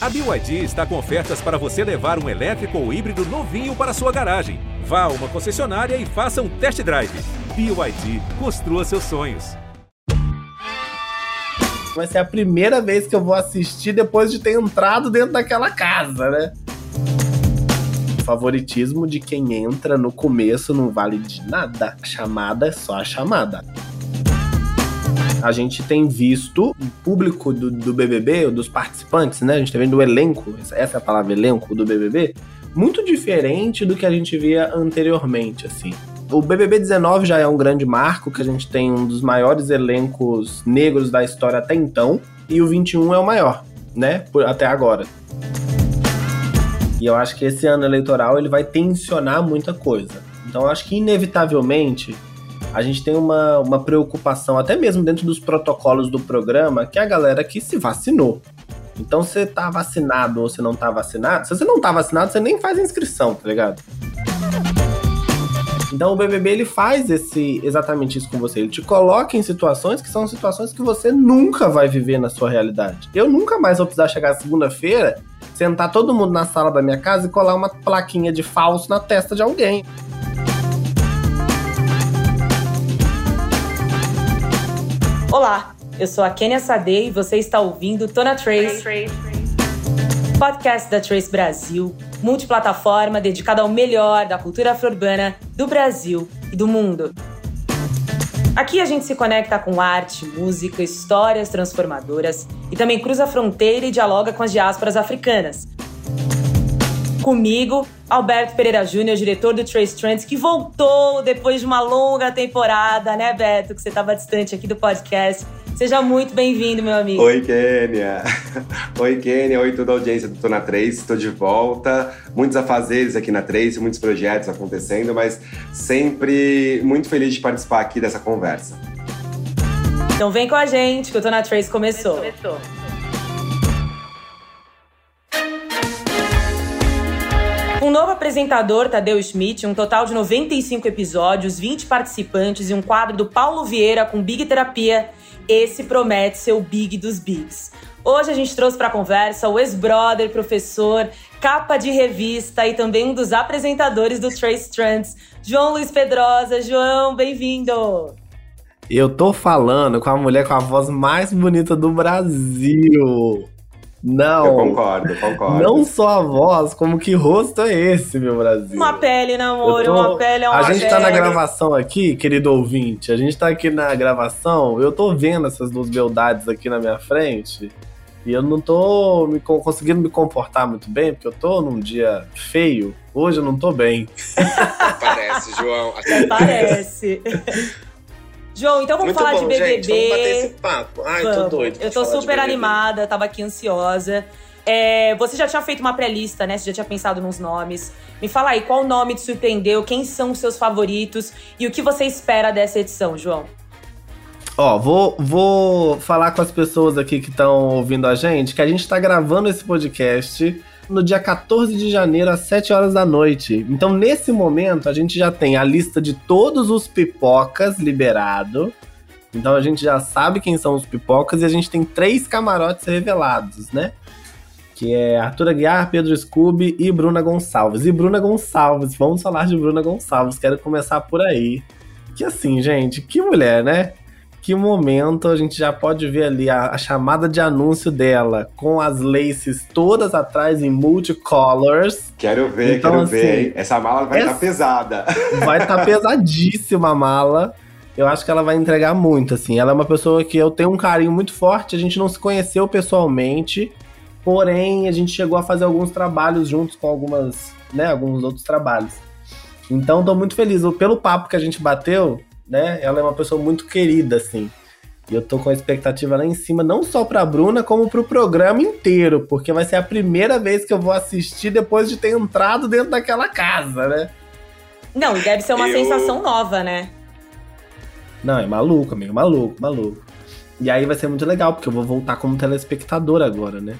A BYD está com ofertas para você levar um elétrico ou híbrido novinho para sua garagem. Vá a uma concessionária e faça um test drive. BYD, construa seus sonhos. Vai ser a primeira vez que eu vou assistir depois de ter entrado dentro daquela casa, né? Favoritismo de quem entra no começo não vale de nada. A chamada é só a chamada a gente tem visto o público do, do BBB, dos participantes, né? A gente tá vendo o elenco, essa é a palavra elenco do BBB, muito diferente do que a gente via anteriormente, assim. O BBB 19 já é um grande marco, que a gente tem um dos maiores elencos negros da história até então, e o 21 é o maior, né? Por, até agora. E eu acho que esse ano eleitoral ele vai tensionar muita coisa. Então acho que inevitavelmente a gente tem uma, uma preocupação, até mesmo dentro dos protocolos do programa, que é a galera que se vacinou. Então, você tá vacinado ou você não tá vacinado, se você não tá vacinado, você nem faz inscrição, tá ligado? Então o BBB ele faz esse exatamente isso com você. Ele te coloca em situações que são situações que você nunca vai viver na sua realidade. Eu nunca mais vou precisar chegar segunda-feira, sentar todo mundo na sala da minha casa e colar uma plaquinha de falso na testa de alguém. Olá, eu sou a Kenia Sade e você está ouvindo Tona Trace, podcast da Trace Brasil, multiplataforma dedicada ao melhor da cultura afro-urbana do Brasil e do mundo. Aqui a gente se conecta com arte, música, histórias transformadoras e também cruza a fronteira e dialoga com as diásporas africanas. Comigo, Alberto Pereira Júnior, diretor do Trace Trends, que voltou depois de uma longa temporada, né, Beto? Que você estava distante aqui do podcast. Seja muito bem-vindo, meu amigo. Oi, Kênia. Oi, Kênia. Oi, toda a audiência do Tô na Trace. Estou de volta. Muitos afazeres aqui na Trace, muitos projetos acontecendo, mas sempre muito feliz de participar aqui dessa conversa. Então vem com a gente, que o Tô na Trace começou. começou. Apresentador, Tadeu Schmidt, um total de 95 episódios, 20 participantes e um quadro do Paulo Vieira com Big Terapia. Esse promete ser o Big dos Bigs. Hoje a gente trouxe para conversa o ex-brother, professor, capa de revista e também um dos apresentadores do Trace Trends, João Luiz Pedrosa. João, bem-vindo! Eu tô falando com a mulher com a voz mais bonita do Brasil. Não. Eu concordo, concordo. Não só a voz, como que rosto é esse, meu Brasil? Uma pele, namoro, tô... uma pele é uma A gente pele. tá na gravação aqui, querido ouvinte. A gente tá aqui na gravação. Eu tô vendo essas duas beldades aqui na minha frente. E eu não tô me, conseguindo me comportar muito bem, porque eu tô num dia feio. Hoje eu não tô bem. Parece, João. Parece. João, então vamos Muito falar bom, de BBB. Gente, vamos bater esse papo. Ai, vamos. tô doido. Eu tô super animada, tava aqui ansiosa. É, você já tinha feito uma pré-lista, né? Você já tinha pensado nos nomes. Me fala aí, qual nome te surpreendeu? Quem são os seus favoritos? E o que você espera dessa edição, João? Ó, vou, vou falar com as pessoas aqui que estão ouvindo a gente que a gente tá gravando esse podcast no dia 14 de janeiro, às 7 horas da noite. Então, nesse momento, a gente já tem a lista de todos os pipocas liberado. Então a gente já sabe quem são os pipocas e a gente tem três camarotes revelados, né? Que é Arthur Aguiar, Pedro Scooby e Bruna Gonçalves. E Bruna Gonçalves, vamos falar de Bruna Gonçalves, quero começar por aí. Que assim, gente, que mulher, né? Que momento a gente já pode ver ali a, a, chamada de anúncio dela com as laces todas atrás em multicolors. Quero ver, então, quero assim, ver. Essa mala vai estar tá pesada. Vai estar tá pesadíssima a mala. Eu acho que ela vai entregar muito, assim. Ela é uma pessoa que eu tenho um carinho muito forte. A gente não se conheceu pessoalmente, porém a gente chegou a fazer alguns trabalhos juntos com algumas, né, alguns outros trabalhos. Então tô muito feliz. Pelo papo que a gente bateu, né? Ela é uma pessoa muito querida, assim. E eu tô com a expectativa lá em cima, não só pra Bruna, como pro programa inteiro, porque vai ser a primeira vez que eu vou assistir depois de ter entrado dentro daquela casa, né? Não, e deve ser uma eu... sensação nova, né? Não, é maluco, amigo, maluco, maluco. E aí vai ser muito legal, porque eu vou voltar como telespectador agora, né?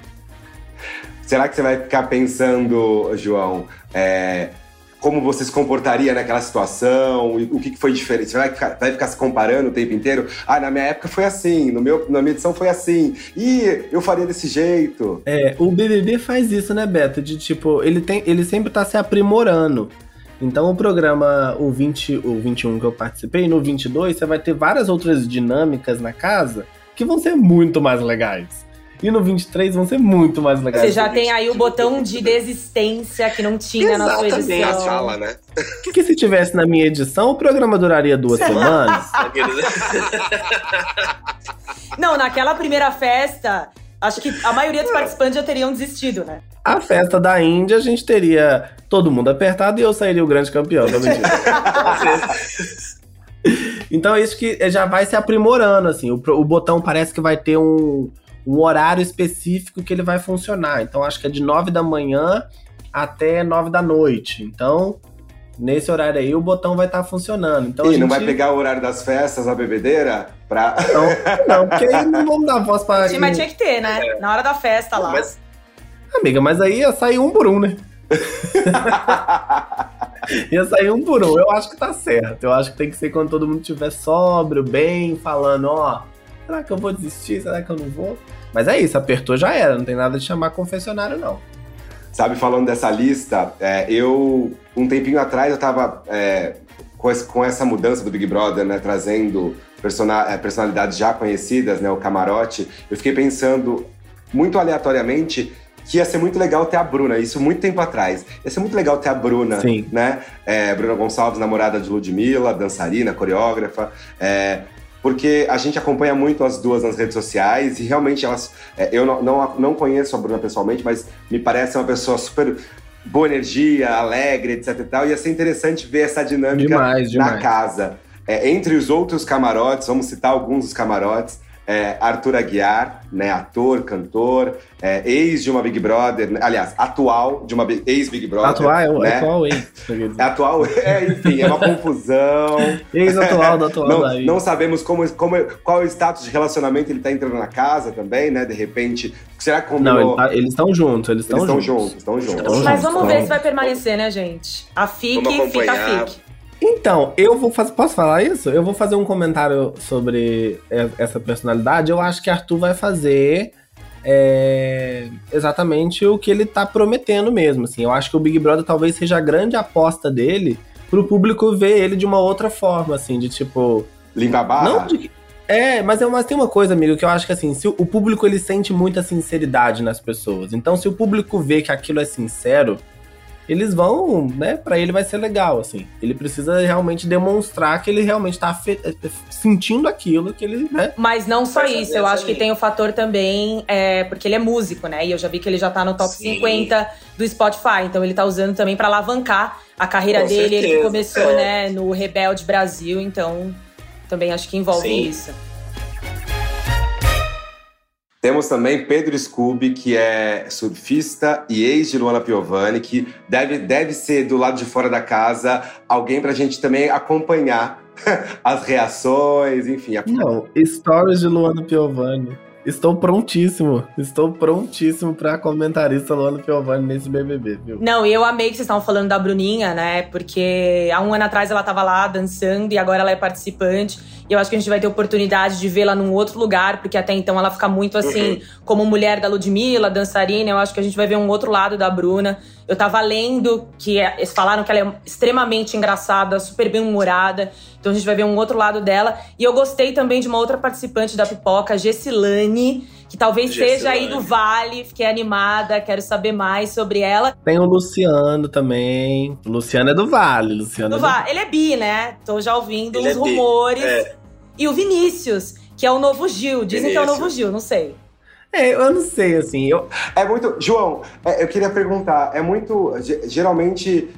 Será que você vai ficar pensando, João, é, como você se comportaria naquela situação, o que, foi diferente. Você vai ficar, vai ficar, se comparando o tempo inteiro? Ah, na minha época foi assim, no meu, na minha edição foi assim. E eu faria desse jeito. É, o BBB faz isso, né, Beto? De tipo, ele, tem, ele sempre tá se aprimorando. Então o programa, o, 20, o 21 que eu participei, no 22, você vai ter várias outras dinâmicas na casa que vão ser muito mais legais. E no 23 vão ser muito mais legais. Você já tem aí o botão de desistência que não tinha na sua edição. Na sala, né? Que, que se tivesse na minha edição, o programa duraria duas semanas. não, naquela primeira festa, acho que a maioria dos participantes já teriam desistido, né? A festa da Índia, a gente teria todo mundo apertado e eu sairia o grande campeão, tá Então é isso que já vai se aprimorando, assim. O, o botão parece que vai ter um, um horário específico que ele vai funcionar. Então acho que é de 9 da manhã até 9 da noite. Então, nesse horário aí, o botão vai estar tá funcionando. Então, e gente... não vai pegar o horário das festas, a bebedeira? Pra... Não, não porque aí não vamos dar voz pra. Sim, mas tinha que ter, né? É. Na hora da festa lá. Mas... Amiga, mas aí ia sair um por um, né? ia sair um por um. Eu acho que tá certo. Eu acho que tem que ser quando todo mundo estiver sóbrio, bem, falando, ó, será que eu vou desistir? Será que eu não vou? Mas é isso, apertou já era, não tem nada de chamar confessionário, não. Sabe, falando dessa lista, é, eu, um tempinho atrás, eu tava é, com, esse, com, essa mudança do Big Brother, né, trazendo é, personalidades já conhecidas, né, o camarote, eu fiquei pensando muito aleatoriamente que ia ser muito legal ter a Bruna, isso muito tempo atrás. Ia ser muito legal ter a Bruna, Sim. né? É, Bruna Gonçalves, namorada de Ludmilla, dançarina, coreógrafa. É, porque a gente acompanha muito as duas nas redes sociais e realmente elas. É, eu não, não, não conheço a Bruna pessoalmente, mas me parece uma pessoa super boa energia, alegre, etc e tal. Ia ser interessante ver essa dinâmica demais, na casa. É, entre os outros camarotes, vamos citar alguns dos camarotes é, Arthur Aguiar, né, ator, cantor, é, ex de uma Big Brother, né, aliás, atual de uma ex-Big Brother. Atual, né? atual ex. É atual, é, enfim, é uma confusão. Ex-atual da atual não, daí. Não sabemos como, como, qual é o status de relacionamento ele tá entrando na casa também, né, de repente. Será que combinou? Não, ele tá, eles estão juntos, eles estão juntos. juntos. Estão juntos, estão juntos. Mas vamos ver se vai permanecer, né, gente? A FIC fica a FIC. Então, eu vou fazer. Posso falar isso? Eu vou fazer um comentário sobre essa personalidade. Eu acho que Arthur vai fazer é, exatamente o que ele tá prometendo mesmo. Assim. Eu acho que o Big Brother talvez seja a grande aposta dele pro público ver ele de uma outra forma, assim, de tipo. Limpa a barra? Não de, é, mas, é, mas tem uma coisa, amigo, que eu acho que assim, se o, o público ele sente muita sinceridade nas pessoas. Então, se o público vê que aquilo é sincero, eles vão, né, para ele vai ser legal, assim. Ele precisa realmente demonstrar que ele realmente tá eh, sentindo aquilo que ele, né? Mas não só isso, eu acho que tem o fator também, é, porque ele é músico, né? E eu já vi que ele já tá no top Sim. 50 do Spotify, então ele tá usando também para alavancar a carreira Com dele, certeza. ele começou, é. né, no Rebelde Brasil, então também acho que envolve Sim. isso. Temos também Pedro Scooby, que é surfista e ex de Luana Piovani, que deve, deve ser do lado de fora da casa alguém para a gente também acompanhar as reações, enfim. Não, stories de Luana Piovani. Estou prontíssimo. Estou prontíssimo para comentarista Luana Piovani nesse BBB, viu? Não, e eu amei que vocês estavam falando da Bruninha, né? Porque há um ano atrás ela estava lá dançando e agora ela é participante. E eu acho que a gente vai ter oportunidade de vê-la num outro lugar, porque até então ela fica muito assim, uhum. como mulher da Ludmilla, dançarina. Eu acho que a gente vai ver um outro lado da Bruna. Eu tava lendo que é, eles falaram que ela é extremamente engraçada, super bem humorada. Então a gente vai ver um outro lado dela. E eu gostei também de uma outra participante da pipoca, Gessilane, que talvez Gessilane. seja aí do Vale. Fiquei animada, quero saber mais sobre ela. Tem o Luciano também. O Luciano é do Vale. Luciano do é do... Vale. Ele é bi, né? Tô já ouvindo Ele os é rumores. É. E o Vinícius, que é o novo Gil. Dizem Vinícius. que é o novo Gil, não sei. É, eu não sei, assim. Eu... É muito. João, é, eu queria perguntar, é muito. Geralmente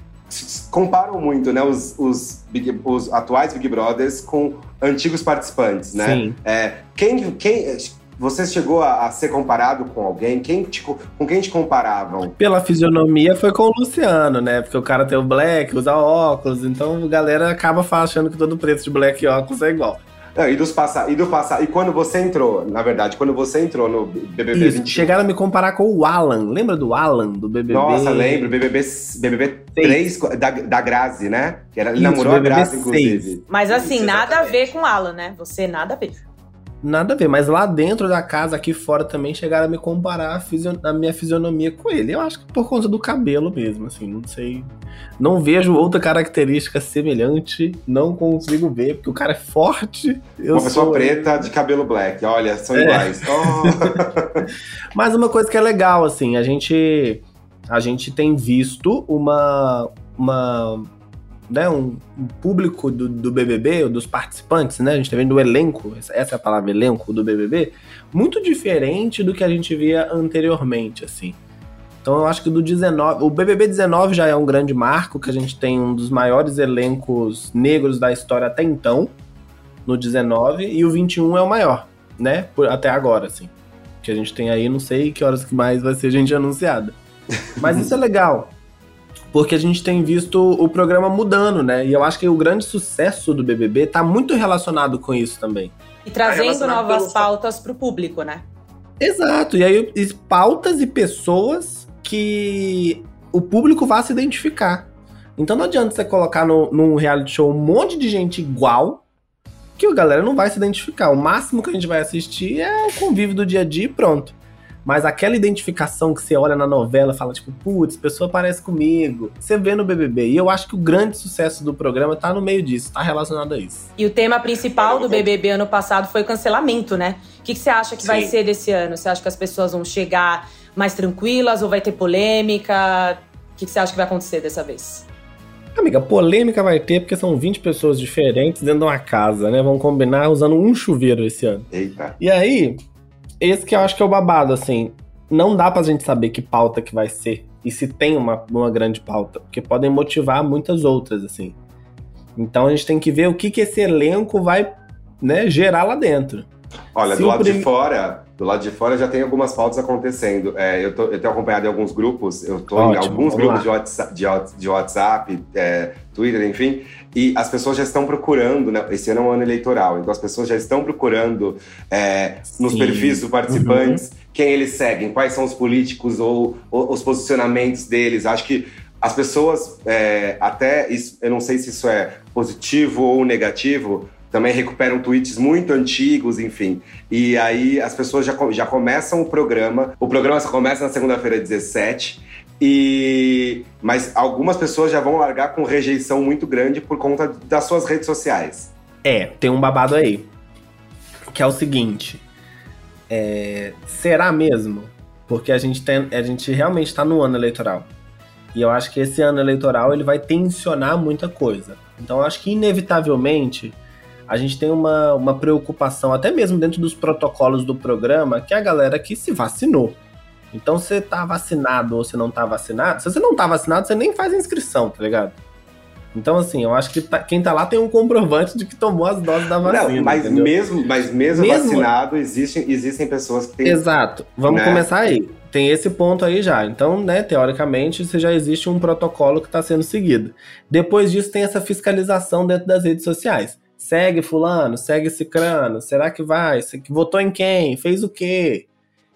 comparam muito, né, os, os, Big, os, atuais Big Brothers com antigos participantes, né? Sim. É, quem, quem, você chegou a, a, ser comparado com alguém? Quem te, com quem te comparavam? Pela fisionomia foi com o Luciano, né? Porque o cara tem o black, usa óculos, então a galera acaba achando que todo preto de black e óculos é igual. Não, e, dos passa... e do passado. E quando você entrou, na verdade, quando você entrou no BBB Isso, 21. chegaram a me comparar com o Alan. Lembra do Alan, do BBB? Nossa, lembro. BBB, BBB 3, da, da Grazi, né? Que era, ele namorou BBB a Grazi, 6. inclusive. Mas assim, Isso, nada a ver com o Alan, né? Você nada a ver. Nada a ver, mas lá dentro da casa, aqui fora também, chegaram a me comparar a, fision... a, minha fisionomia com ele. Eu acho que por conta do cabelo mesmo, assim, não sei. Não vejo outra característica semelhante, não consigo ver, porque o cara é forte. Eu uma pessoa preta de cabelo black, olha, são é. iguais. Oh. mas uma coisa que é legal, assim, a gente, a gente tem visto uma, uma né, um, público do, do, BBB, dos participantes, né? A gente tá vendo o elenco, essa é a palavra elenco do BBB, muito diferente do que a gente via anteriormente, assim. Então eu acho que do 19, o BBB 19 já é um grande marco, que a gente tem um dos maiores elencos negros da história até então, no 19, e o 21 é o maior, né? Por, até agora, assim. Que a gente tem aí, não sei que horas que mais vai ser gente anunciada. Mas isso é legal porque a gente tem visto o programa mudando, né? E eu acho que o grande sucesso do BBB tá muito relacionado com isso também. E trazendo tá novas pelo... pautas para o público, né? Exato. E aí, pautas e pessoas que o público vai se identificar. Então não adianta você colocar no, num reality show um monte de gente igual, que a galera não vai se identificar. O máximo que a gente vai assistir é o convívio do dia a dia e pronto. Mas aquela identificação que você olha na novela, fala tipo, putz, pessoa parece comigo. Você vê no BBB. E eu acho que o grande sucesso do programa tá no meio disso, tá relacionado a isso. E o tema principal do BBB ano passado foi cancelamento, né? O que, que você acha que Sim. vai ser desse ano? Você acha que as pessoas vão chegar mais tranquilas ou vai ter polêmica? O que, que você acha que vai acontecer dessa vez? Amiga, polêmica vai ter porque são 20 pessoas diferentes dentro de uma casa, né? Vão combinar usando um chuveiro esse ano. Eita. E aí, esse que eu acho que é o babado, assim. Não dá pra gente saber que pauta que vai ser. E se tem uma, uma grande pauta. Porque podem motivar muitas outras, assim. Então a gente tem que ver o que, que esse elenco vai né, gerar lá dentro. Olha, se do lado prim... de fora, do lado de fora já tem algumas pautas acontecendo. É, eu, tô, eu, tenho acompanhado em alguns grupos, eu estou em alguns grupos de WhatsApp, de, de WhatsApp é, Twitter, enfim, e as pessoas já estão procurando, né? Esse ano é um ano eleitoral, então as pessoas já estão procurando é, nos perfis dos participantes uhum. quem eles seguem, quais são os políticos ou, ou os posicionamentos deles. Acho que as pessoas, é, até isso, eu não sei se isso é positivo ou negativo, também recuperam tweets muito antigos, enfim. E aí as pessoas já, já começam o programa. O programa só começa na segunda-feira 17. E mas algumas pessoas já vão largar com rejeição muito grande por conta das suas redes sociais. É, tem um babado aí. Que é o seguinte. É, será mesmo? Porque a gente, tem, a gente realmente está no ano eleitoral. E eu acho que esse ano eleitoral ele vai tensionar muita coisa. Então eu acho que inevitavelmente a gente tem uma, uma preocupação, até mesmo dentro dos protocolos do programa, que é a galera que se vacinou. Então, você tá vacinado ou você não tá vacinado, se você não tá vacinado, você nem faz inscrição, tá ligado? Então, assim, eu acho que tá, quem tá lá tem um comprovante de que tomou as doses da vacina. Não, mas mesmo, mas mesmo, mesmo, vacinado, existem, existem pessoas que têm. Exato. Vamos né? começar aí. Tem esse ponto aí já. Então, né, teoricamente, você já existe um protocolo que está sendo seguido. Depois disso, tem essa fiscalização dentro das redes sociais. Segue fulano, segue cicrano, será que vai? Votou em quem? Fez o quê?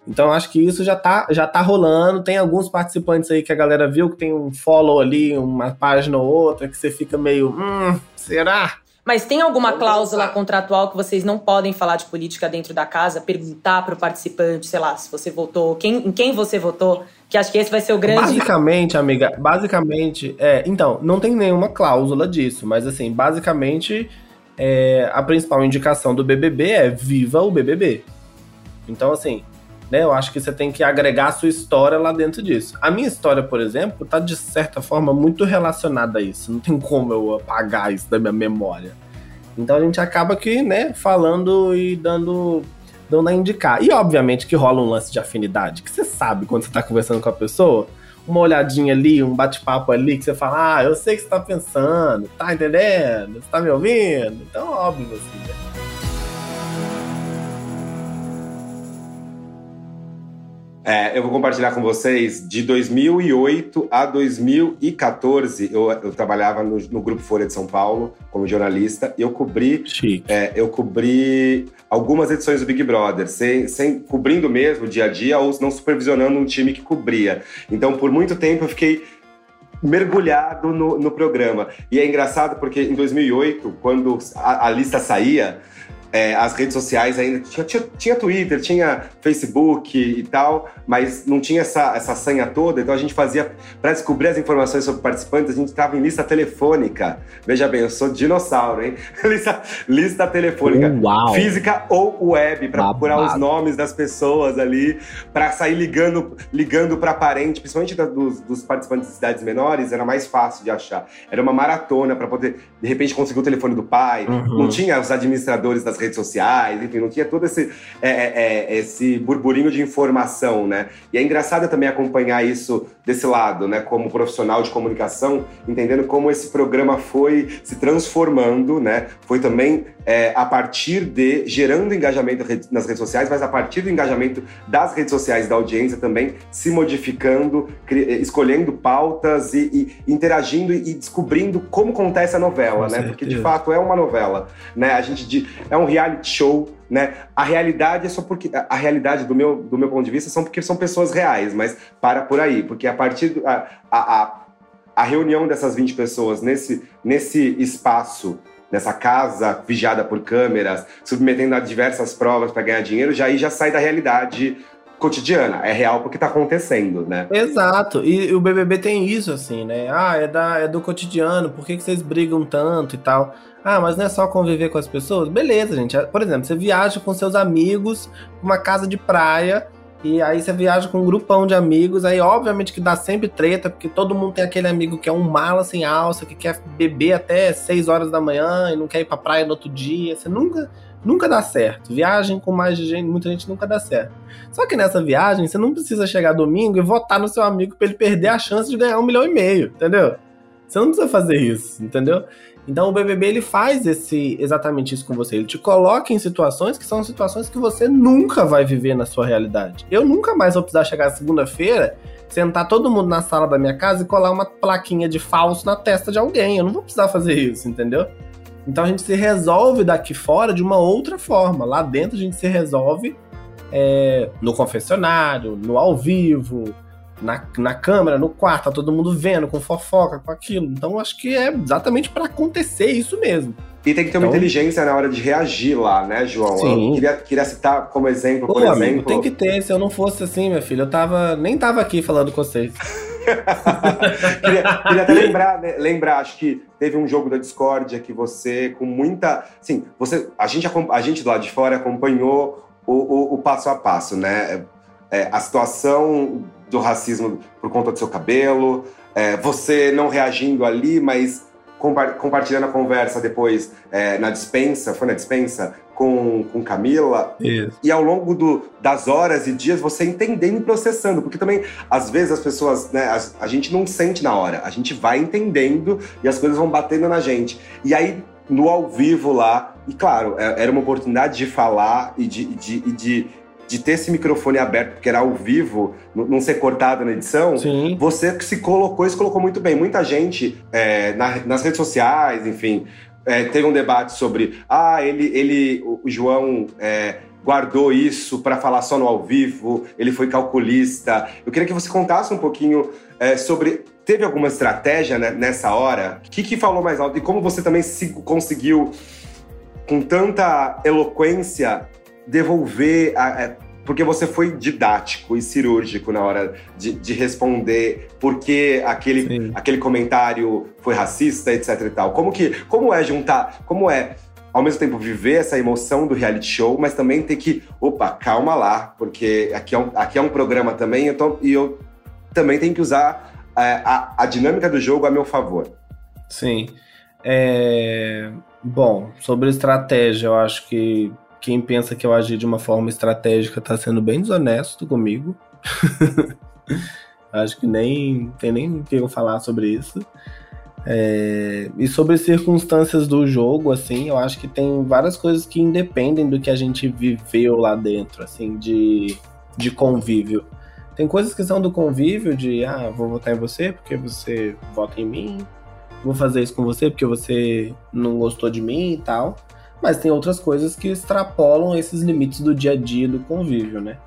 Então acho que isso já tá, já tá rolando. Tem alguns participantes aí que a galera viu que tem um follow ali, uma página ou outra, que você fica meio, hum, será? Mas tem alguma cláusula contratual que vocês não podem falar de política dentro da casa, perguntar para o participante, sei lá, se você votou, quem, em quem você votou, que acho que esse vai ser o grande. Basicamente, amiga, basicamente, é, então, não tem nenhuma cláusula disso, mas assim, basicamente é, a principal indicação do BBB é viva o BBB. Então, assim, né, eu acho que você tem que agregar a sua história lá dentro disso. A minha história, por exemplo, tá de certa forma muito relacionada a isso. Não tem como eu apagar isso da minha memória. Então a gente acaba que, né, falando e dando dando a indicar. E obviamente que rola um lance de afinidade, que você sabe quando você tá conversando com a pessoa, uma olhadinha ali, um bate-papo ali, que você fala, ah, eu sei o que você tá pensando, tá entendendo? Você tá me ouvindo? Então, óbvio, assim, né? É, eu vou compartilhar com vocês de 2008 a 2014. Eu, eu trabalhava no, no, Grupo Folha de São Paulo como jornalista e eu cobri, é, eu cobri algumas edições do Big Brother, sem, sem cobrindo mesmo dia a dia ou não supervisionando um time que cobria. Então, por muito tempo eu fiquei mergulhado no, no programa. E é engraçado porque em 2008, quando a, a lista saía, é, as redes sociais ainda. Tinha, tinha, tinha, Twitter, tinha Facebook e tal, mas não tinha essa, essa senha toda, então a gente fazia. Para descobrir as informações sobre participantes, a gente estava em lista telefônica. Veja bem, eu sou dinossauro, hein? lista, lista telefônica. Uau. Física ou web, para procurar os nomes das pessoas ali, para sair ligando ligando para parente, principalmente da, dos, dos participantes de cidades menores, era mais fácil de achar. Era uma maratona para poder, de repente, conseguir o telefone do pai. Uhum. Não tinha os administradores das redes sociais, enfim, não tinha todo esse, é, é, é, esse burburinho de informação, né? E é engraçado também acompanhar isso desse lado, né? Como profissional de comunicação, entendendo como esse programa foi se transformando, né? Foi também é, a partir de gerando engajamento nas redes sociais, mas a partir do engajamento das redes sociais da audiência também se modificando, escolhendo pautas e, e interagindo e descobrindo como acontece a novela, Com né? Certeza. Porque de fato é uma novela, né? A gente é um reality show, né? A realidade é só porque a realidade do meu do meu ponto de vista são porque são pessoas reais, mas para por aí, porque a partir do, a, a, a reunião dessas 20 pessoas nesse nesse espaço nessa casa vigiada por câmeras, submetendo a diversas provas para ganhar dinheiro, já aí já sai da realidade cotidiana, é real porque tá acontecendo, né? Exato, e, o BBB tem isso, assim, né? Ah, é, da, é do cotidiano, por que, que vocês brigam tanto e tal? Ah, mas não é só conviver com as pessoas? Beleza, gente. Por exemplo, você viaja com seus amigos, uma casa de praia, e aí você viaja com um grupão de amigos, aí obviamente que dá sempre treta, porque todo mundo tem aquele amigo que é um mala sem alça, que quer beber até 6 horas da manhã e não quer ir pra praia no outro dia. Você nunca nunca dá certo. Viagem com mais gente, muita gente nunca dá certo. Só que nessa viagem, você não precisa chegar domingo e votar no seu amigo para ele perder a chance de ganhar um milhão e meio, entendeu? Você não precisa fazer isso, entendeu? Então o BBB ele faz esse exatamente isso com você. Ele te coloca em situações que são situações que você nunca vai viver na sua realidade. Eu nunca mais vou precisar chegar segunda-feira, sentar todo mundo na sala da minha casa e colar uma plaquinha de falso na testa de alguém. Eu não vou precisar fazer isso, entendeu? Então a gente se resolve daqui fora de uma outra forma. Lá dentro a gente se resolve é, no confessionário, no ao vivo, na, na câmera, no quarto, tá todo mundo vendo, com fofoca, com aquilo. Então acho que é exatamente para acontecer isso mesmo. E tem que ter uma então, inteligência na hora de reagir lá, né, João? Sim. Eu queria, queria citar como exemplo, Pô, por exemplo. Amigo, tem que ter. Se eu não fosse assim, meu filho, eu tava. Nem tava aqui falando com vocês. queria, queria, até lembrar, né, lembrar, acho que teve um jogo da discórdia que você, com muita. Sim, você, a, gente, a gente do lado de fora acompanhou o, o, o passo a passo, né? É, a situação do racismo por conta do seu cabelo, é, você não reagindo ali, mas compartilhando a conversa depois é, na dispensa, foi na dispensa, com, com Camila. Isso. E ao longo do, das horas e dias, você entendendo e processando. Porque também, às vezes, as pessoas, né, a, a gente não sente na hora. A gente vai entendendo e as coisas vão batendo na gente. E aí, no ao vivo lá, e claro, é, era uma oportunidade de falar e de, de, de de ter esse microfone aberto, porque era ao vivo, não ser cortado na edição, Sim. você se colocou e se colocou muito bem. Muita gente é, na, nas redes sociais, enfim, é, teve um debate sobre ah, ele, ele o João é, guardou isso para falar só no ao vivo, ele foi calculista. Eu queria que você contasse um pouquinho é, sobre. Teve alguma estratégia né, nessa hora? O que, que falou mais alto? E como você também se, conseguiu, com tanta eloquência, devolver. A, a, é, porque você foi didático e cirúrgico na hora de, de responder porque aquele, aquele comentário foi racista, etc e tal. Como que, como é juntar, como é ao mesmo tempo viver essa emoção do reality show, mas também ter que, opa, calma lá, porque aqui é um, aqui é um programa também, então, e eu também tenho que usar é, a, a dinâmica do jogo a meu favor. Sim. É... Bom, sobre estratégia, eu acho que quem pensa que eu agi de uma forma estratégica tá sendo bem desonesto comigo. Acho que nem tem nem o que eu falar sobre isso. É, e sobre circunstâncias do jogo, assim, eu acho que tem várias coisas que independem do que a gente viveu lá dentro, assim, de, de convívio. Tem coisas que são do convívio, de ah, vou votar em você porque você vota em mim, vou fazer isso com você porque você não gostou de mim e tal. Mas tem outras coisas que extrapolam esses limites do dia a dia do convívio, né?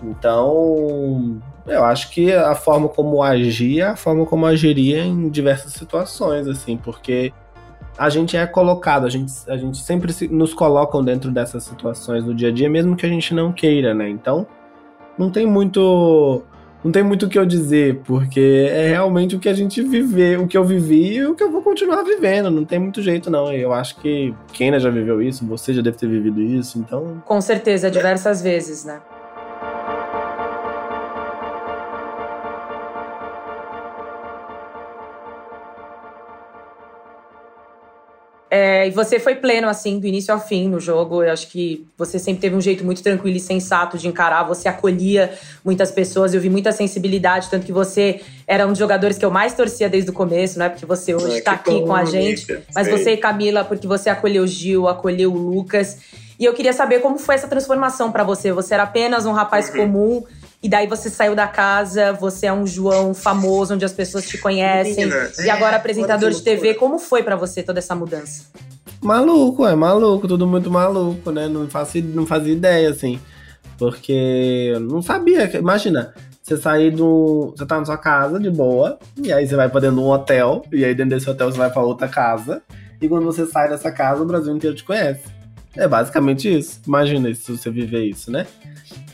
Então, eu acho que a forma como agia, é a forma como agiria em diversas situações, assim, porque a gente é colocado, a gente, a gente sempre se, nos colocam dentro dessas situações no dia a dia, mesmo que a gente não queira, né? Então, não tem muito não tem muito o que eu dizer, porque é realmente o que a gente vive, o que eu vivi e o que eu vou continuar vivendo. Não tem muito jeito, não. Eu acho que Kena já viveu isso, você já deve ter vivido isso, então. Com certeza, diversas vezes, né? É, e você foi pleno, assim, do início ao fim no jogo. Eu acho que você sempre teve um jeito muito tranquilo e sensato de encarar. Você acolhia muitas pessoas. Eu vi muita sensibilidade, tanto que você era um dos jogadores que eu mais torcia desde o começo, não é porque você hoje está é, aqui com a gente, mas você e Camila, porque você acolheu o Gil, acolheu o Lucas. E eu queria saber como foi essa transformação para você. Você era apenas um rapaz uhum. comum e daí você saiu da casa, você é um João famoso, onde as pessoas te conhecem, Menina, e agora apresentador de TV. Como foi para você toda essa mudança? Maluco, é maluco, tudo muito maluco, né? Não faço, não fazia ideia, assim. Porque eu não sabia. Imagina, você sair do. Você tá na sua casa de boa, e aí você vai pra dentro de um hotel, e aí dentro desse hotel você vai pra outra casa. E quando você sai dessa casa, o Brasil inteiro te conhece. É basicamente isso. Imagina se você viver isso, né?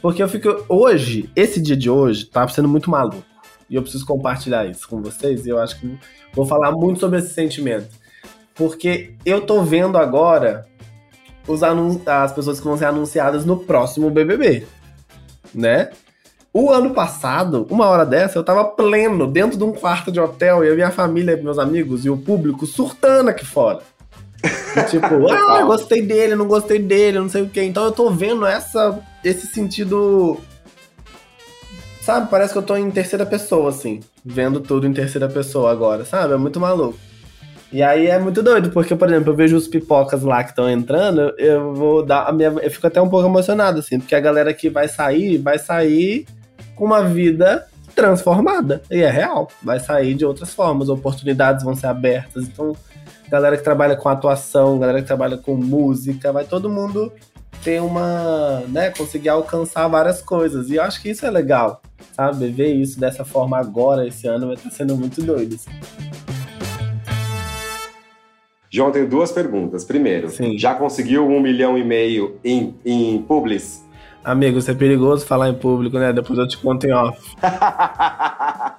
Porque eu fico. Hoje, esse dia de hoje, tá sendo muito maluco. E eu preciso compartilhar isso com vocês. E eu acho que vou falar muito sobre esse sentimento. Porque eu tô vendo agora os as pessoas que vão ser anunciadas no próximo BBB. Né? O ano passado, uma hora dessa, eu tava pleno, dentro de um quarto de hotel, e a minha família, meus amigos e o público surtando aqui fora. E, tipo, ah, eu gostei dele, não gostei dele, não sei o quê. Então eu tô vendo essa, esse sentido. Sabe, parece que eu tô em terceira pessoa, assim. Vendo tudo em terceira pessoa agora, sabe? É muito maluco. E aí é muito doido, porque, por exemplo, eu vejo os pipocas lá que estão entrando, eu vou dar a minha. Eu fico até um pouco emocionado, assim, porque a galera que vai sair, vai sair com uma vida transformada. E é real. Vai sair de outras formas, oportunidades vão ser abertas. Então, galera que trabalha com atuação, galera que trabalha com música, vai todo mundo ter uma, né, conseguir alcançar várias coisas. E eu acho que isso é legal, sabe? Ver isso dessa forma agora, esse ano, vai estar sendo muito doido. Assim. João, tenho duas perguntas. Primeiro, Sim. já conseguiu um milhão e meio em, em Publis? Amigo, isso é perigoso falar em público, né? Depois eu te conto em off.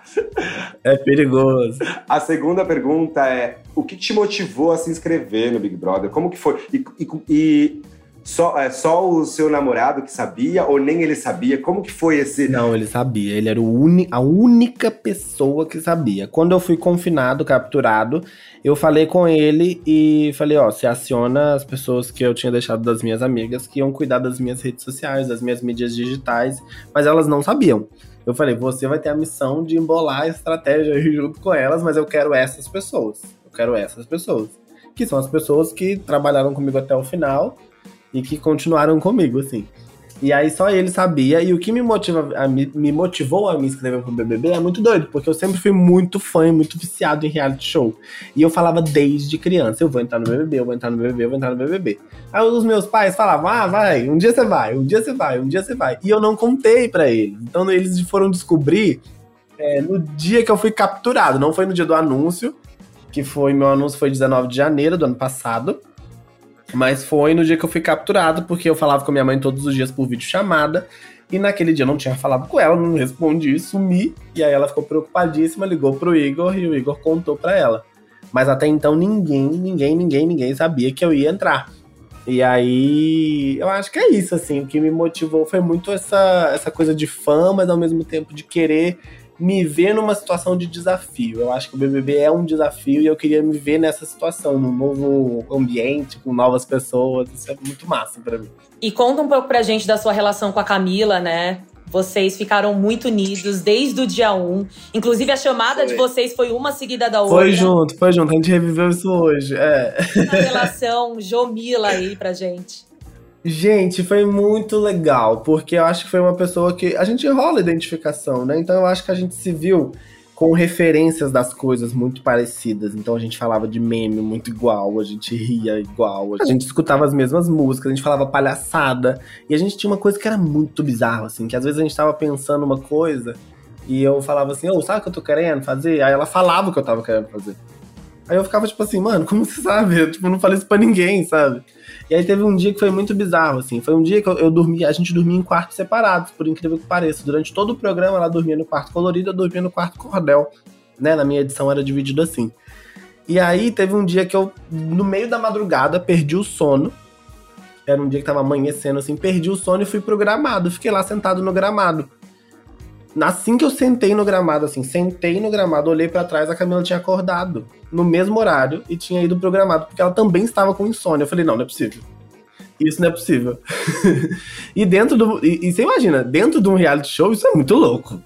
é perigoso. A segunda pergunta é: o que te motivou a se inscrever no Big Brother? Como que foi? E, e, e só, é, só o seu namorado que sabia ou nem ele sabia? Como que foi esse. Não, ele sabia. Ele era uni, a única pessoa que sabia. Quando eu fui confinado, capturado, eu falei com ele e falei: ó, se aciona as pessoas que eu tinha deixado das minhas amigas que iam cuidar das minhas redes sociais, das minhas mídias digitais, mas elas não sabiam. Eu falei: você vai ter a missão de embolar a estratégia junto com elas, mas eu quero essas pessoas. Eu quero essas pessoas. Que são as pessoas que trabalharam comigo até o final e que continuaram comigo, assim. E aí só ele sabia, e o que me, motiva, a, me motivou a me inscrever pro BBB é muito doido, porque eu sempre fui muito fã e muito viciado em reality show. E eu falava desde criança, eu vou entrar no BBB, eu vou entrar no BBB, eu vou entrar no BBB. Aí os meus pais falavam, ah, vai, um dia você vai, um dia você vai, um dia você vai. E eu não contei para eles. Então eles foram descobrir é, no dia que eu fui capturado, não foi no dia do anúncio, que foi, meu anúncio foi 19 de janeiro do ano passado. Mas foi no dia que eu fui capturado, porque eu falava com a minha mãe todos os dias por vídeo chamada. E naquele dia eu não tinha falado com ela, não respondi, sumi. E aí ela ficou preocupadíssima, ligou pro Igor e o Igor contou pra ela. Mas até então ninguém, ninguém, ninguém, ninguém sabia que eu ia entrar. E aí, eu acho que é isso, assim. O que me motivou foi muito essa, essa coisa de fã, mas ao mesmo tempo de querer me ver numa situação de desafio. Eu acho que o BBB é um desafio e eu queria me ver nessa situação, num novo ambiente, com novas pessoas. Isso é muito massa para mim. E conta um pouco pra gente da sua relação com a Camila, né? Vocês ficaram muito unidos desde o dia 1. Inclusive, a chamada foi. de vocês foi uma seguida da outra. Foi junto, foi junto. A gente reviveu isso hoje. É. Relação Jomila aí pra gente. Gente, foi muito legal, porque eu acho que foi uma pessoa que. A gente rola identificação, né? Então eu acho que a gente se viu com referências das coisas muito parecidas. Então a gente falava de meme muito igual, a gente ria igual, a gente escutava as mesmas músicas, a gente falava palhaçada. E a gente tinha uma coisa que era muito bizarra, assim, que às vezes a gente tava pensando uma coisa e eu falava assim, ô, oh, sabe o que eu tô querendo fazer? Aí ela falava o que eu tava querendo fazer. Aí eu ficava tipo assim, mano, como você sabe? Eu tipo, não falei isso pra ninguém, sabe? E aí teve um dia que foi muito bizarro, assim. Foi um dia que eu, eu dormi, a gente dormia em quartos separados, por incrível que pareça. Durante todo o programa ela dormia no quarto colorido, eu dormia no quarto cordel. Né? Na minha edição era dividido assim. E aí teve um dia que eu, no meio da madrugada, perdi o sono. Era um dia que tava amanhecendo, assim, perdi o sono e fui pro gramado. Fiquei lá sentado no gramado. Assim que eu sentei no gramado, assim, sentei no gramado, olhei para trás, a Camila tinha acordado no mesmo horário e tinha ido pro gramado, porque ela também estava com insônia. Eu falei, não, não é possível. Isso não é possível. e dentro do. E, e, você imagina, dentro de um reality show, isso é muito louco.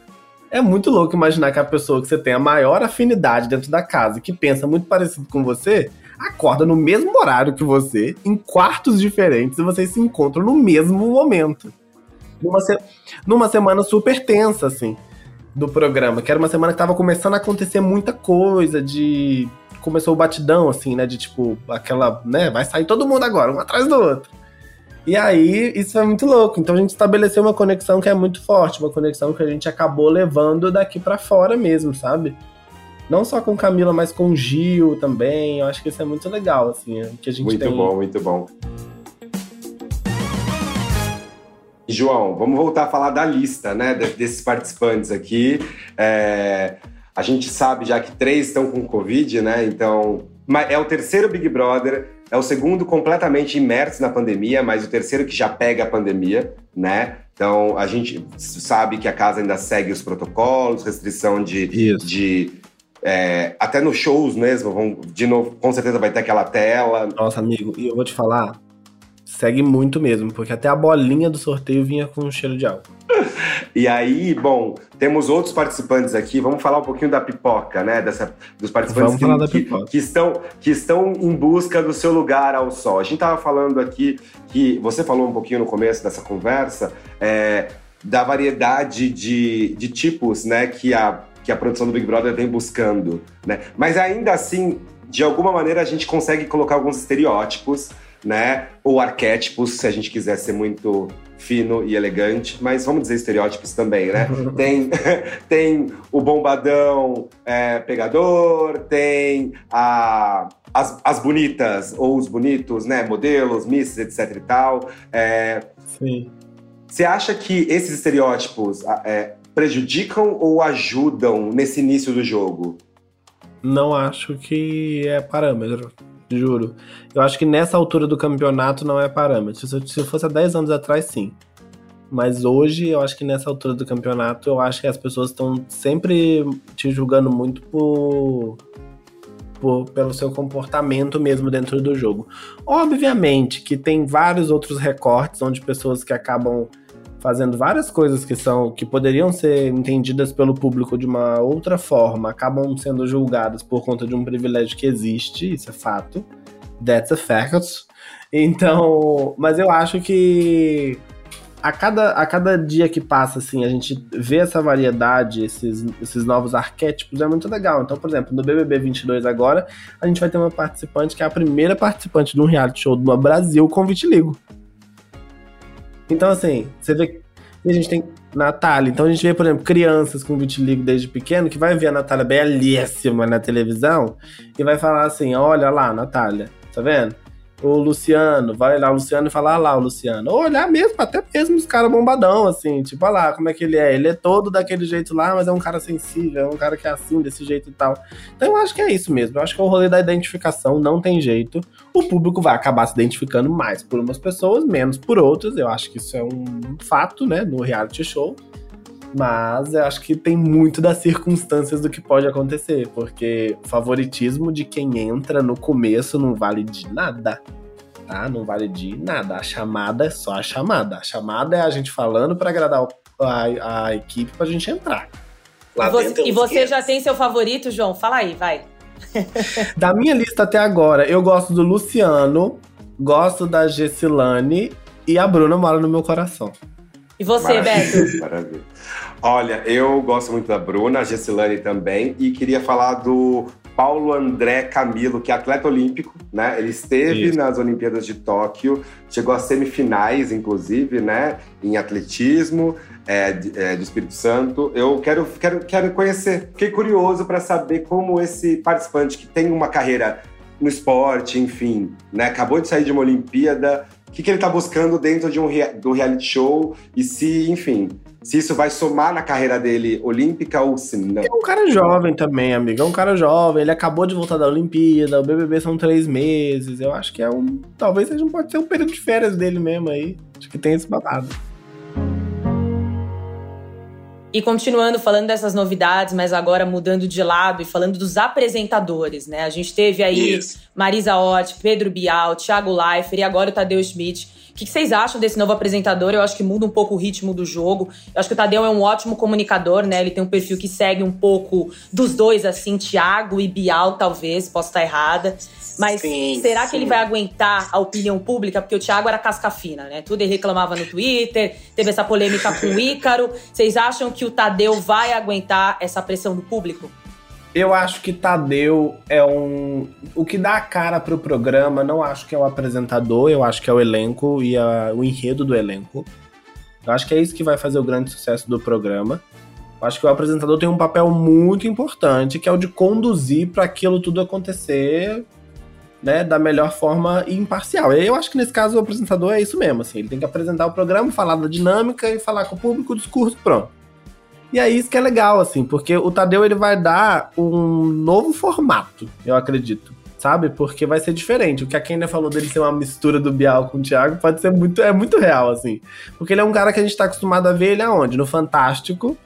É muito louco imaginar que a pessoa que você tem a maior afinidade dentro da casa, que pensa muito parecido com você, acorda no mesmo horário que você, em quartos diferentes, e vocês se encontram no mesmo momento numa, se... numa semana super tensa, assim, do programa. Que era uma semana que tava começando a acontecer muita coisa, de. Começou o batidão, assim, né? De tipo, aquela, né? Vai sair todo mundo agora, um atrás do outro. E aí, isso é muito louco. Então a gente estabeleceu uma conexão que é muito forte, uma conexão que a gente acabou levando daqui para fora mesmo, sabe? Não só com Camila, mas com Gil também. Eu acho que isso é muito legal, assim, que a gente Muito tem... bom, muito bom. João, vamos voltar a falar da lista, né, desses participantes aqui. É, a gente sabe já que três estão com Covid, né? Então, é o terceiro Big Brother, é o segundo completamente imerso na pandemia, mas o terceiro que já pega a pandemia, né? Então, a gente sabe que a casa ainda segue os protocolos, restrição de, de é, até nos shows mesmo, vão, de novo, com certeza vai ter aquela tela. Nossa, amigo, e eu vou te falar, Segue muito mesmo, porque até a bolinha do sorteio vinha com um cheiro de álcool. E aí, bom, temos outros participantes aqui. Vamos falar um pouquinho da pipoca, né? Dessa, dos participantes que, que, que, estão, que estão em busca do seu lugar ao sol. A gente estava falando aqui que você falou um pouquinho no começo dessa conversa é, da variedade de, de tipos, né? Que a, que a produção do Big Brother vem buscando, né? Mas ainda assim, de alguma maneira, a gente consegue colocar alguns estereótipos né? Ou arquétipos, se a gente quiser ser muito fino e elegante, mas vamos dizer estereótipos também, né? tem, tem o bombadão é, pegador, tem a, as, as bonitas ou os bonitos, né? Modelos, misses, etc e tal. É, Sim. Você acha que esses estereótipos é, prejudicam ou ajudam nesse início do jogo? Não acho que é parâmetro. Juro. Eu acho que nessa altura do campeonato não é parâmetro. Se fosse há 10 anos atrás, sim. Mas hoje, eu acho que nessa altura do campeonato, eu acho que as pessoas estão sempre te julgando muito por, pelo seu comportamento mesmo dentro do jogo. Obviamente que tem vários outros recortes onde pessoas que acabam fazendo várias coisas que são que poderiam ser entendidas pelo público de uma outra forma, acabam sendo julgadas por conta de um privilégio que existe, isso é fato. That's a fact. Então, mas eu acho que a cada, a cada dia que passa, assim, a gente vê essa variedade, esses, esses novos arquétipos, é muito legal. Então, por exemplo, no BBB 22 agora, a gente vai ter uma participante que é a primeira participante de um reality show do Brasil com vitiligo. Então, assim, você vê a gente tem Natália. Então a gente vê, por exemplo, crianças com vitiligo desde pequeno que vai ver a Natália belíssima na televisão e vai falar assim: olha lá, Natália, tá vendo? O Luciano, vai lá o Luciano e falar ah lá o Luciano. Ou olhar mesmo, até mesmo os caras bombadão, assim, tipo, olha lá como é que ele é. Ele é todo daquele jeito lá, mas é um cara sensível, é um cara que é assim, desse jeito e tal. Então eu acho que é isso mesmo. Eu acho que é o rolê da identificação, não tem jeito. O público vai acabar se identificando mais por umas pessoas, menos por outras. Eu acho que isso é um fato, né, no reality show. Mas eu acho que tem muito das circunstâncias do que pode acontecer, porque o favoritismo de quem entra no começo não vale de nada. Tá? Não vale de nada. A chamada é só a chamada. A chamada é a gente falando para agradar a, a equipe pra gente entrar. Lá e você, e você já tem seu favorito, João? Fala aí, vai. da minha lista até agora, eu gosto do Luciano, gosto da Gessilane E a Bruna mora no meu coração. E você, Maravilha, Beto? Maravilha. Olha, eu gosto muito da Bruna, a Gessilane também, e queria falar do Paulo André Camilo, que é atleta olímpico, né? Ele esteve Isso. nas Olimpíadas de Tóquio, chegou às semifinais, inclusive, né? Em atletismo é, de- é, do Espírito Santo. Eu quero, quero, quero conhecer. Fiquei curioso para saber como esse participante que tem uma carreira no esporte, enfim, né? Acabou de sair de uma Olimpíada. O que, que ele está buscando dentro de um do reality show e se, enfim, se isso vai somar na carreira dele olímpica ou se não. É um cara jovem também, amigo. É um cara jovem. Ele acabou de voltar da Olimpíada. O BBB são três meses. Eu acho que é um. Talvez seja, pode ser um período de férias dele mesmo aí. Acho que tem esse babado. E continuando falando dessas novidades, mas agora mudando de lado e falando dos apresentadores, né? A gente teve aí Marisa Hort, Pedro Bial, Thiago Leifert e agora o Tadeu Schmidt. O que que vocês acham desse novo apresentador? Eu acho que muda um pouco o ritmo do jogo. Eu acho que o Tadeu é um ótimo comunicador, né? Ele tem um perfil que segue um pouco dos dois, assim, Thiago e Bial, talvez, posso estar errada. Mas Sim, será que sim. ele vai aguentar a opinião pública? Porque o Thiago era casca fina, né? Tudo ele reclamava no Twitter, teve essa polêmica com o Ícaro. Vocês acham que o Tadeu vai aguentar essa pressão do público? Eu acho que Tadeu é um. O que dá a cara pro programa, não acho que é o apresentador, eu acho que é o elenco e a- o enredo do elenco. Eu acho que é isso que vai fazer o grande sucesso do programa. Eu acho que o apresentador tem um papel muito importante, que é o de conduzir para aquilo tudo acontecer né, da melhor forma e imparcial. Eu acho que nesse caso o apresentador é isso mesmo, assim, ele tem que apresentar o programa, falar da dinâmica e falar com o público o discurso, pronto. E é isso que é legal, assim, porque o Tadeu ele vai dar um novo formato, eu acredito. Sabe? Porque vai ser diferente. O que a Kenia falou dele ser uma mistura do Bial com o Thiago pode ser muito, é muito real, assim. Porque ele é um cara que a gente tá acostumado a ver ele aonde? No Fantástico.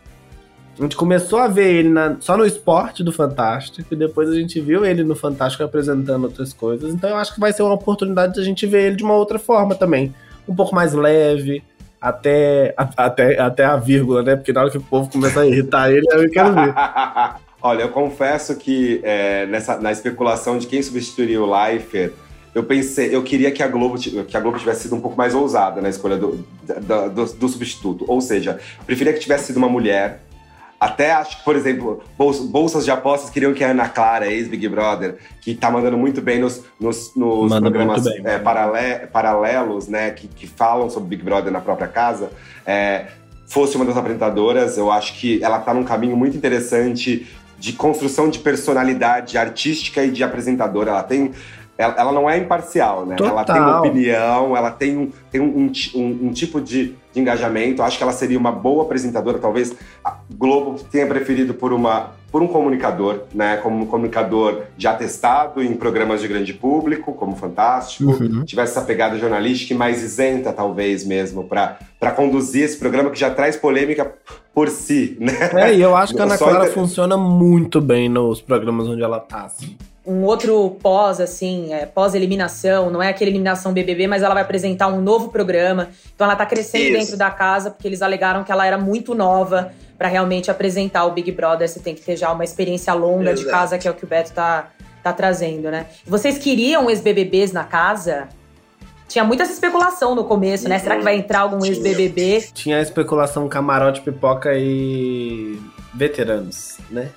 A gente começou a ver ele na- só no esporte do Fantástico, e depois a gente viu ele no Fantástico apresentando outras coisas. Então eu acho que vai ser uma oportunidade de a gente ver ele de uma outra forma também. Um pouco mais leve, até, a- até, até a vírgula, né? Porque na hora que o povo começa a irritar ele, eu quero ver. Olha, eu confesso que é, nessa, na especulação de quem substituiria o Leifert, eu pensei, eu queria que a Globo, que a Globo tivesse sido um pouco mais ousada na escolha do, da- do, do substituto. Ou seja, preferia que tivesse sido uma mulher. Até acho que, por exemplo, bols- bolsas de apostas queriam que a Ana Clara, ex-Big Brother, que tá mandando muito bem nos, nos, nos programas bem, é, paralelos, né, que, que falam sobre Big Brother na própria casa, é, fosse uma das apresentadoras. Eu acho que ela tá num caminho muito interessante de construção de personalidade artística e de apresentadora. Ela tem. Ela, ela não é imparcial, né? Ela tem Total. opinião, ela tem um, tem um, um um- tipo de, de engajamento. Acho que ela seria uma boa apresentadora. Talvez a Globo tenha preferido por, uma, por um comunicador, né? Como um comunicador já testado em programas de grande público, como Fantástico. Uhum. Tivesse essa pegada jornalística e mais isenta, talvez mesmo, para conduzir esse programa que já traz polêmica por si, né? É, e eu acho que a Ana Clara inter- funciona muito bem nos programas onde ela tá, assim. Um outro pós, assim, é, pós-eliminação, não é aquele eliminação BBB, mas ela vai apresentar um novo programa. Então ela tá crescendo Isso. dentro da casa, porque eles alegaram que ela era muito nova pra realmente apresentar o Big Brother. Você tem que ter já uma experiência longa de Exato. casa, que é o que o Beto tá, tá trazendo, né? Vocês queriam ex-BBBs na casa? Tinha muita especulação no começo, né? Será que vai entrar algum ex-BBB? Tinha a especulação camarote, pipoca e veteranos, né?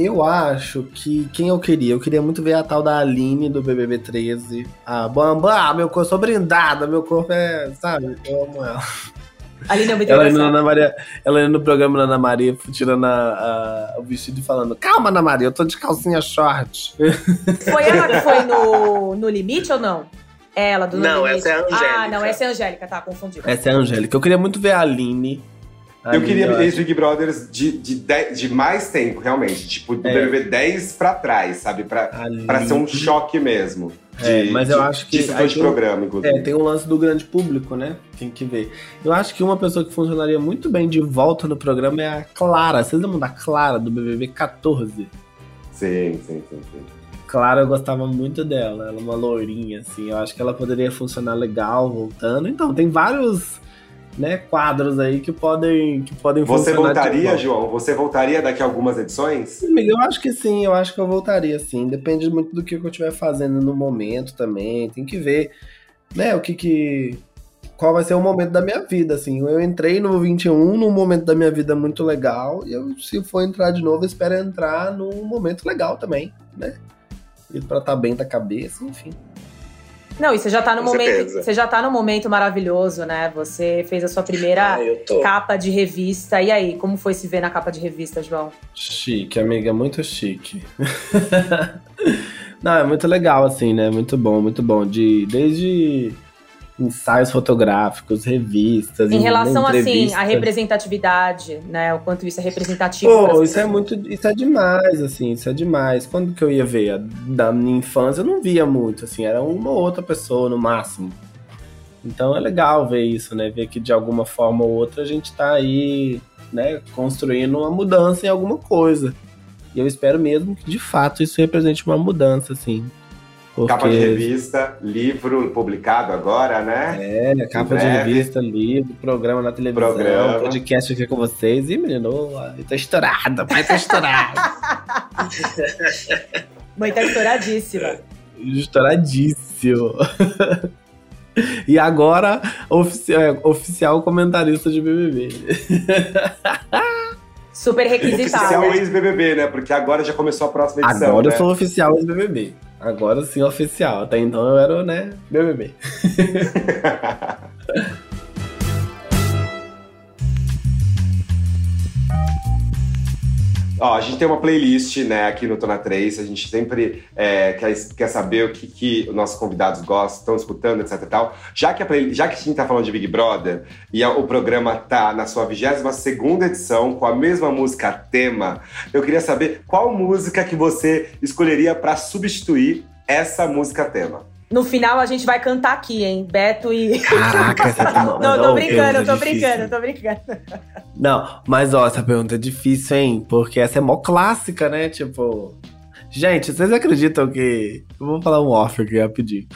Eu acho que quem eu queria? Eu queria muito ver a tal da Aline do BBB 13. A Bamba, ah, meu corpo, eu sou brindada, meu corpo é, sabe? Eu amo ela. Ali não me Ela indo. Ana Maria, ela indo no programa da Ana Maria, tirando a- a- o vestido e falando: Calma, Ana Maria, eu tô de calcinha short. Foi ela que foi no, no limite ou não? Ela, do No Não, Limite. essa é a Angélica. Ah, não, essa é a Angélica, tá, confundi. Essa é a Angélica. Eu queria muito ver a Aline. Eu queria acho- ex-Big Brothers de, de, de, de mais tempo, realmente. Tipo, do É. BBB 10 pra trás, sabe? Pra, pra ser um choque mesmo. É, De- mas eu de- acho que de um- programa, inclusive. É, tem um lance do grande público, né? Tem que ver. Eu acho que uma pessoa que funcionaria muito bem de volta no programa é a Clara. Vocês lembram da Clara do BBB 14? Sim, sim, sim, sim. Clara, eu gostava muito dela. Ela é uma lourinha, assim. Eu acho que ela poderia funcionar legal voltando. Então, tem vários né, quadros aí que podem, que podem Você voltaria, volta. João? Você voltaria daqui a algumas edições? Amigo, Eu acho que sim, eu acho que eu voltaria sim. Depende muito do que eu estiver fazendo no momento também. Tem que ver, né, o que que qual vai ser o momento da minha vida, assim. Eu entrei no 21 num momento da minha vida muito legal, e eu, se for entrar de novo, eu espero entrar num momento legal também, né? E pra estar tá bem da cabeça, enfim. Não, e você já tá no Com momento. Certeza. Você já tá no momento maravilhoso, né? Você fez a sua primeira ah, capa de revista. E aí, como foi se ver na capa de revista, João? Chique, amiga, muito chique. Não, é muito legal, assim, né? Muito bom, muito bom. De, desde ensaios fotográficos, revistas. Em relação, assim, à representatividade, né? O quanto isso é representativo. Pô, isso é muito. Isso é demais, assim, isso é demais. Quando que eu ia ver? Da minha infância eu não via muito, assim, era uma ou outra pessoa no máximo. Então é legal ver isso, né? Ver que de alguma forma ou outra a gente tá aí, né, construindo uma mudança em alguma coisa. E eu espero mesmo que de fato isso represente uma mudança, assim. Porque... Capa de revista, livro publicado agora, né? É, capa de revista, livro, programa na televisão, programa. podcast aqui com vocês. Ih, menino, tá estourada, pai tá estourado. Mãe tá estouradíssima. Estouradíssimo. E agora, oficial, é, oficial comentarista de BBB. Super requisitado. Oficial ex-BBB, né? Porque agora já começou a próxima edição. Agora né? eu sou oficial ex-BBB. Agora sim, oficial. Até então eu era, né, BBB. Ó, a gente tem uma playlist, né, aqui no Tona 3. A gente sempre é, quer, quer saber o que, que os nossos convidados gostam, estão escutando, etc tal. Já que, a play, já que a gente tá falando de Big Brother e a, o programa tá na sua 22 edição com a mesma música tema, eu queria saber qual música que você escolheria para substituir essa música tema. No final a gente vai cantar aqui, hein? Beto e. Caraca, essa é Não, tô brincando, tô brincando, tô brincando. Não, mas ó, essa pergunta é difícil, hein? Porque essa é mó clássica, né? Tipo. Gente, vocês acreditam que. Eu vou falar um off aqui rapidinho.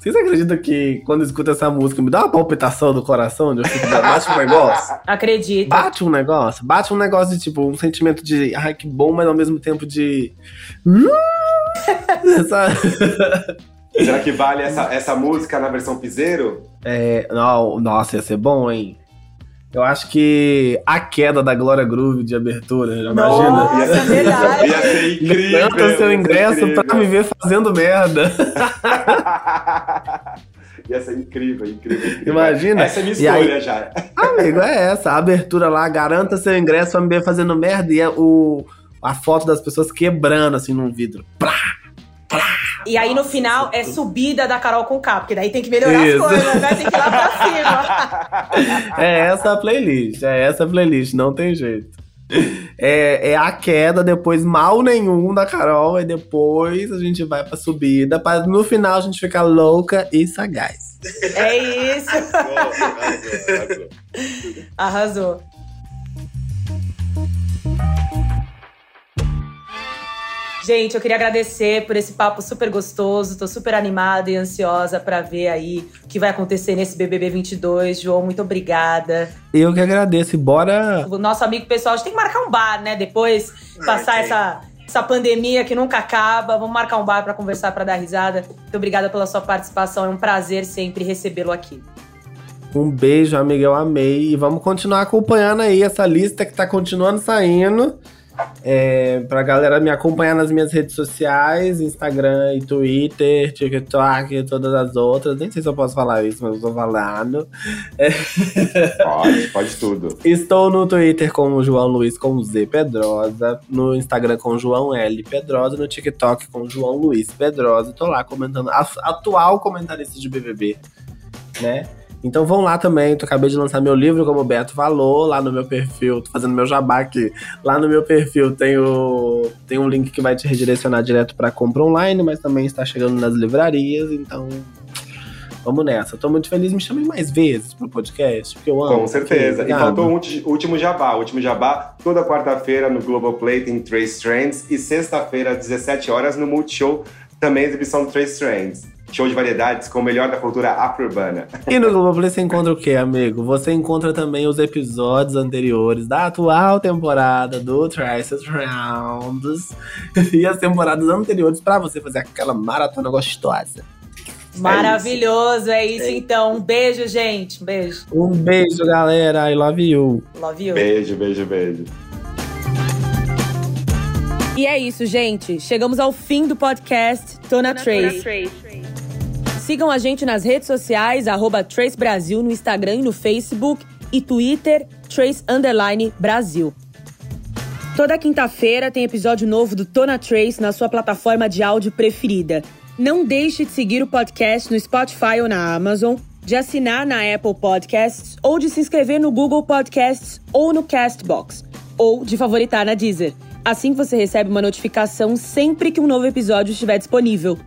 Vocês acreditam que quando eu escuto essa música me dá uma palpitação do coração? Onde eu fico, bate um negócio? Acredito. Bate um negócio? Bate um negócio de tipo, um sentimento de ai que bom, mas ao mesmo tempo de. Hum? Será que vale essa, essa música na versão piseiro? É, não, nossa, ia ser bom, hein? Eu acho que a queda da Glória Groove de abertura, já imagina? Nossa, ia, verdade. ia ser incrível. Tanto seu ingresso pra me ver fazendo merda. ia ser incrível, incrível, incrível. Imagina. Essa é a minha escolha aí, já. Amigo, é essa. A abertura lá, garanta seu ingresso pra me ver fazendo merda e é o, a foto das pessoas quebrando assim num vidro. Plá! E aí no final é subida da Carol com K, porque daí tem que melhorar Isso. as coisas, né? Tem que ir lá pra cima. É essa a playlist, é essa a playlist, não tem jeito. É, é a queda, depois mal nenhum da Carol, e depois a gente vai pra subida, pra no final a gente ficar louca e sagaz. É isso. Arrasou, arrasou. arrasou. Gente, eu queria agradecer por esse papo super gostoso. Tô super animada e ansiosa para ver aí o que vai acontecer nesse BBB 22. João, muito obrigada. Eu que agradeço. E bora. O nosso amigo pessoal, a gente tem que marcar um bar, né? Depois passar essa essa pandemia que nunca acaba. Vamos marcar um bar para conversar, para dar risada. Muito obrigada pela sua participação. É um prazer sempre recebê-lo aqui. Um beijo, amiga. Eu amei. E vamos continuar acompanhando aí essa lista que tá continuando saindo. É, pra galera me acompanhar nas minhas redes sociais, Instagram e Twitter, TikTok e todas as outras. Nem sei se eu posso falar isso, mas eu tô falando. É. Pode, pode tudo. Estou no Twitter com o João Luiz com Z Pedrosa, no Instagram com João L Pedrosa, no TikTok com João Luiz Pedrosa. Tô lá comentando, atual comentarista de BBB, né? Então vão lá também, tô acabei de lançar meu livro, como o Beto falou, lá no meu perfil, tô fazendo meu jabá aqui. Lá no meu perfil tem, o, tem um link que vai te redirecionar direto para compra online, mas também está chegando nas livrarias, então vamos nessa. Tô muito feliz, me chamem mais vezes pro podcast, porque eu amo. Com certeza. Aqui, e faltou o último jabá. O último jabá, toda quarta-feira no Globoplay tem Trace Trends e sexta-feira às 17 horas no Multishow, também exibição Trace Trends show de variedades com o melhor da cultura afro-urbana. E no Globoplay você encontra o que, amigo? Você encontra também os episódios anteriores da atual temporada do Trices Rounds e as temporadas anteriores para você fazer aquela maratona gostosa. Maravilhoso, é isso, é isso então. Um beijo, gente. Um beijo. Um beijo, galera. I love you. Love you. Beijo, beijo, beijo. E é isso, gente. Chegamos ao fim do podcast Tona Trace. Sigam a gente nas redes sociais, arroba Trace Brasil no Instagram e no Facebook e Twitter, Trace Underline Brasil. Toda quinta-feira tem episódio novo do Tona Trace na sua plataforma de áudio preferida. Não deixe de seguir o podcast no Spotify ou na Amazon, de assinar na Apple Podcasts ou de se inscrever no Google Podcasts ou no Castbox, ou de favoritar na Deezer. Assim você recebe uma notificação sempre que um novo episódio estiver disponível.